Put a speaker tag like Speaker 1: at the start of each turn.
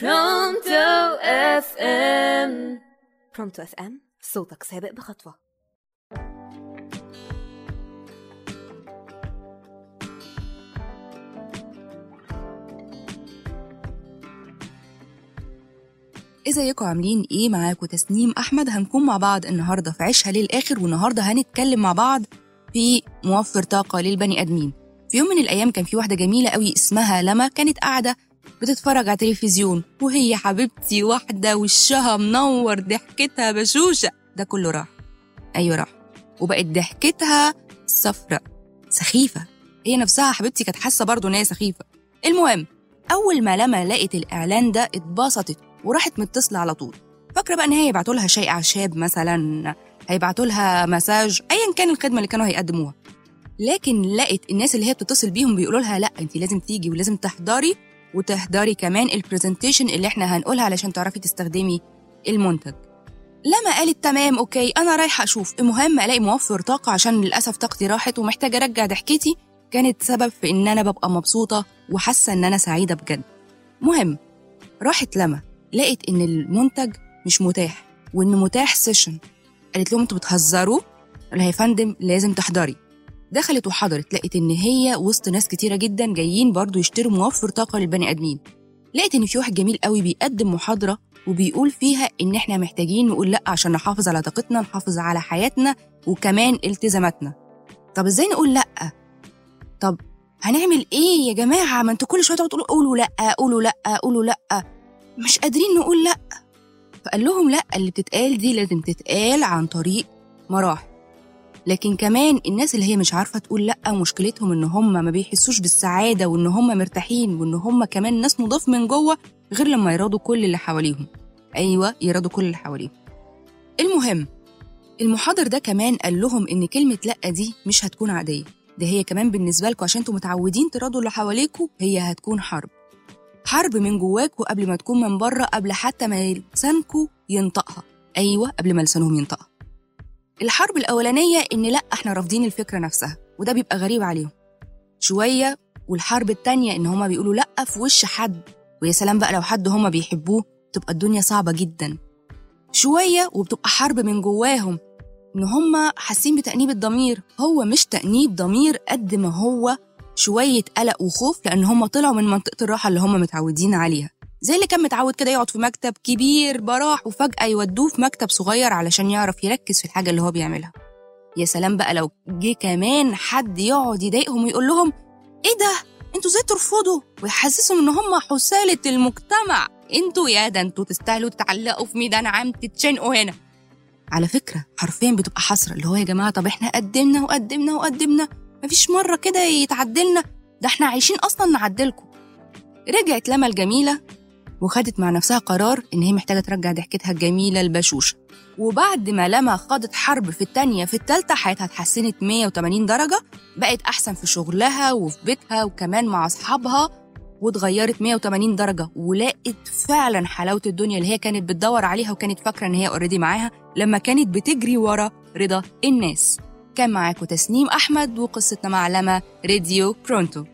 Speaker 1: Pronto
Speaker 2: FM. Pronto FM صوتك سابق بخطوة.
Speaker 3: ازيكم عاملين إيه؟ معاكم تسنيم أحمد. هنكون مع بعض النهارده في عيشها للآخر والنهاردة هنتكلم مع بعض في موفر طاقة للبني أدمين. في يوم من الأيام كان في واحدة جميلة قوي اسمها لما كانت قاعدة بتتفرج على تلفزيون وهي حبيبتي واحدة وشها منور ضحكتها بشوشة. ده كله راح. أيوه راح. وبقت ضحكتها صفراء سخيفة. هي نفسها حبيبتي كانت حاسة برضه إن هي سخيفة. المهم أول ما لما لقت الإعلان ده اتبسطت وراحت متصلة على طول. فاكرة بقى إن هي هيبعتوا لها شاي أعشاب مثلا هيبعتوا لها مساج ايا كان الخدمة اللي كانوا هيقدموها. لكن لقت الناس اللي هي بتتصل بيهم بيقولوا لها لا انت لازم تيجي ولازم تحضري وتحضري كمان ال presentation اللي إحنا هنقولها علشان تعرفي تستخدمي المنتج. لما قالت تمام okay أنا رايحة أشوف. المهم ألاقي موفر طاقة عشان للأسف طاقتي راحت ومحتاجة أرجع ضحكتي. كانت سبب في إن أنا ببقى مبسوطة وحاسة إن أنا سعيدة بجد. مهم راحت لما لقت إن المنتج مش متاح وإن متاح session قالت لهم أنتوا بتهزروا؟ قال يا فندم لازم تحضري. دخلت وحضرت لقت إن هي وسط ناس كتيرة جدا جايين برضو يشتروا موفر طاقة للبني آدمين. لقيت إن في واحد جميل قوي بيقدم محاضرة وبيقول فيها إن إحنا محتاجين نقول لأ عشان نحافظ على طاقتنا نحافظ على حياتنا وكمان التزاماتنا. طب إزاي نقول لأ؟ طب هنعمل إيه يا جماعة؟ ما أنتوا كل شوية تقعدوا تقولوا قولوا لأ قولوا لأ قولوا لأ. مش قادرين نقول لأ. فقال لهم لأ اللي بتتقال دي لازم تتقال عن طريق مراحل. لكن كمان الناس اللي هي مش عارفة تقول لأ مشكلتهم إن هم ما بيحسوش بالسعادة وإن هم مرتاحين وإن هم كمان ناس نضاف من جوه غير لما يراضوا كل اللي حواليهم. أيوه يراضوا كل اللي حواليهم. المهم المحاضر ده كمان قال لهم إن كلمة لأ دي مش هتكون عادية. ده هي كمان بالنسبة لكم عشان أنتوا متعودين تراضوا اللي حواليكوا هي هتكون حرب. حرب من جواكوا قبل ما تكون من بره قبل حتى ما لسانكوا ينطقها. أيوه قبل ما لسانهم ينطقها. الحرب الأولانية إن لأ إحنا رافضين الفكرة نفسها وده بيبقى غريب عليهم. شوية والحرب التانية إن هما بيقولوا لأ في وش حد ويا سلام بقى لو حد هما بيحبوه تبقى الدنيا صعبة جدا. شوية وبتبقى حرب من جواهم إن هما حاسين بتأنيب الضمير. هو مش تأنيب ضمير قد ما هو شوية قلق وخوف لأن هما طلعوا من منطقة الراحة اللي هما متعودين عليها. زي اللي كان متعود كده يقعد في مكتب كبير براح وفجأة يودوه في مكتب صغير علشان يعرف يركز في الحاجة اللي هو بيعملها. يا سلام بقى لو جه كمان حد يقعد يضايقهم ويقول لهم إيه ده؟ أنتوا إزاي ترفضوا؟ ويحسسهم إن هم حسالة المجتمع. أنتوا يا ده أنتوا تستاهلوا تتعلقوا في ميدان عام تتشنقوا هنا. على فكرة حرفيا بتبقى حسرة اللي هو يا جماعة طب إحنا قدمنا وقدمنا وقدمنا مفيش مرة كده يتعدلنا. ده إحنا عايشين أصلا نعدلكم رجعت لما الجميلة وخدت مع نفسها قرار إن هي محتاجة ترجع ضحكتها الجميلة البشوشة وبعد ما لما خاضت حرب في التانية في التالتة حياتها اتحسنت 180 درجة بقت أحسن في شغلها وفي بيتها وكمان مع أصحابها واتغيرت 180 درجة ولقت فعلا حلاوة الدنيا اللي هي كانت بتدور عليها وكانت فاكرة إن هي اوريدي معاها لما كانت بتجري ورا رضا الناس. كان معاكم تسنيم أحمد وقصتنا مع لما راديو برونتو.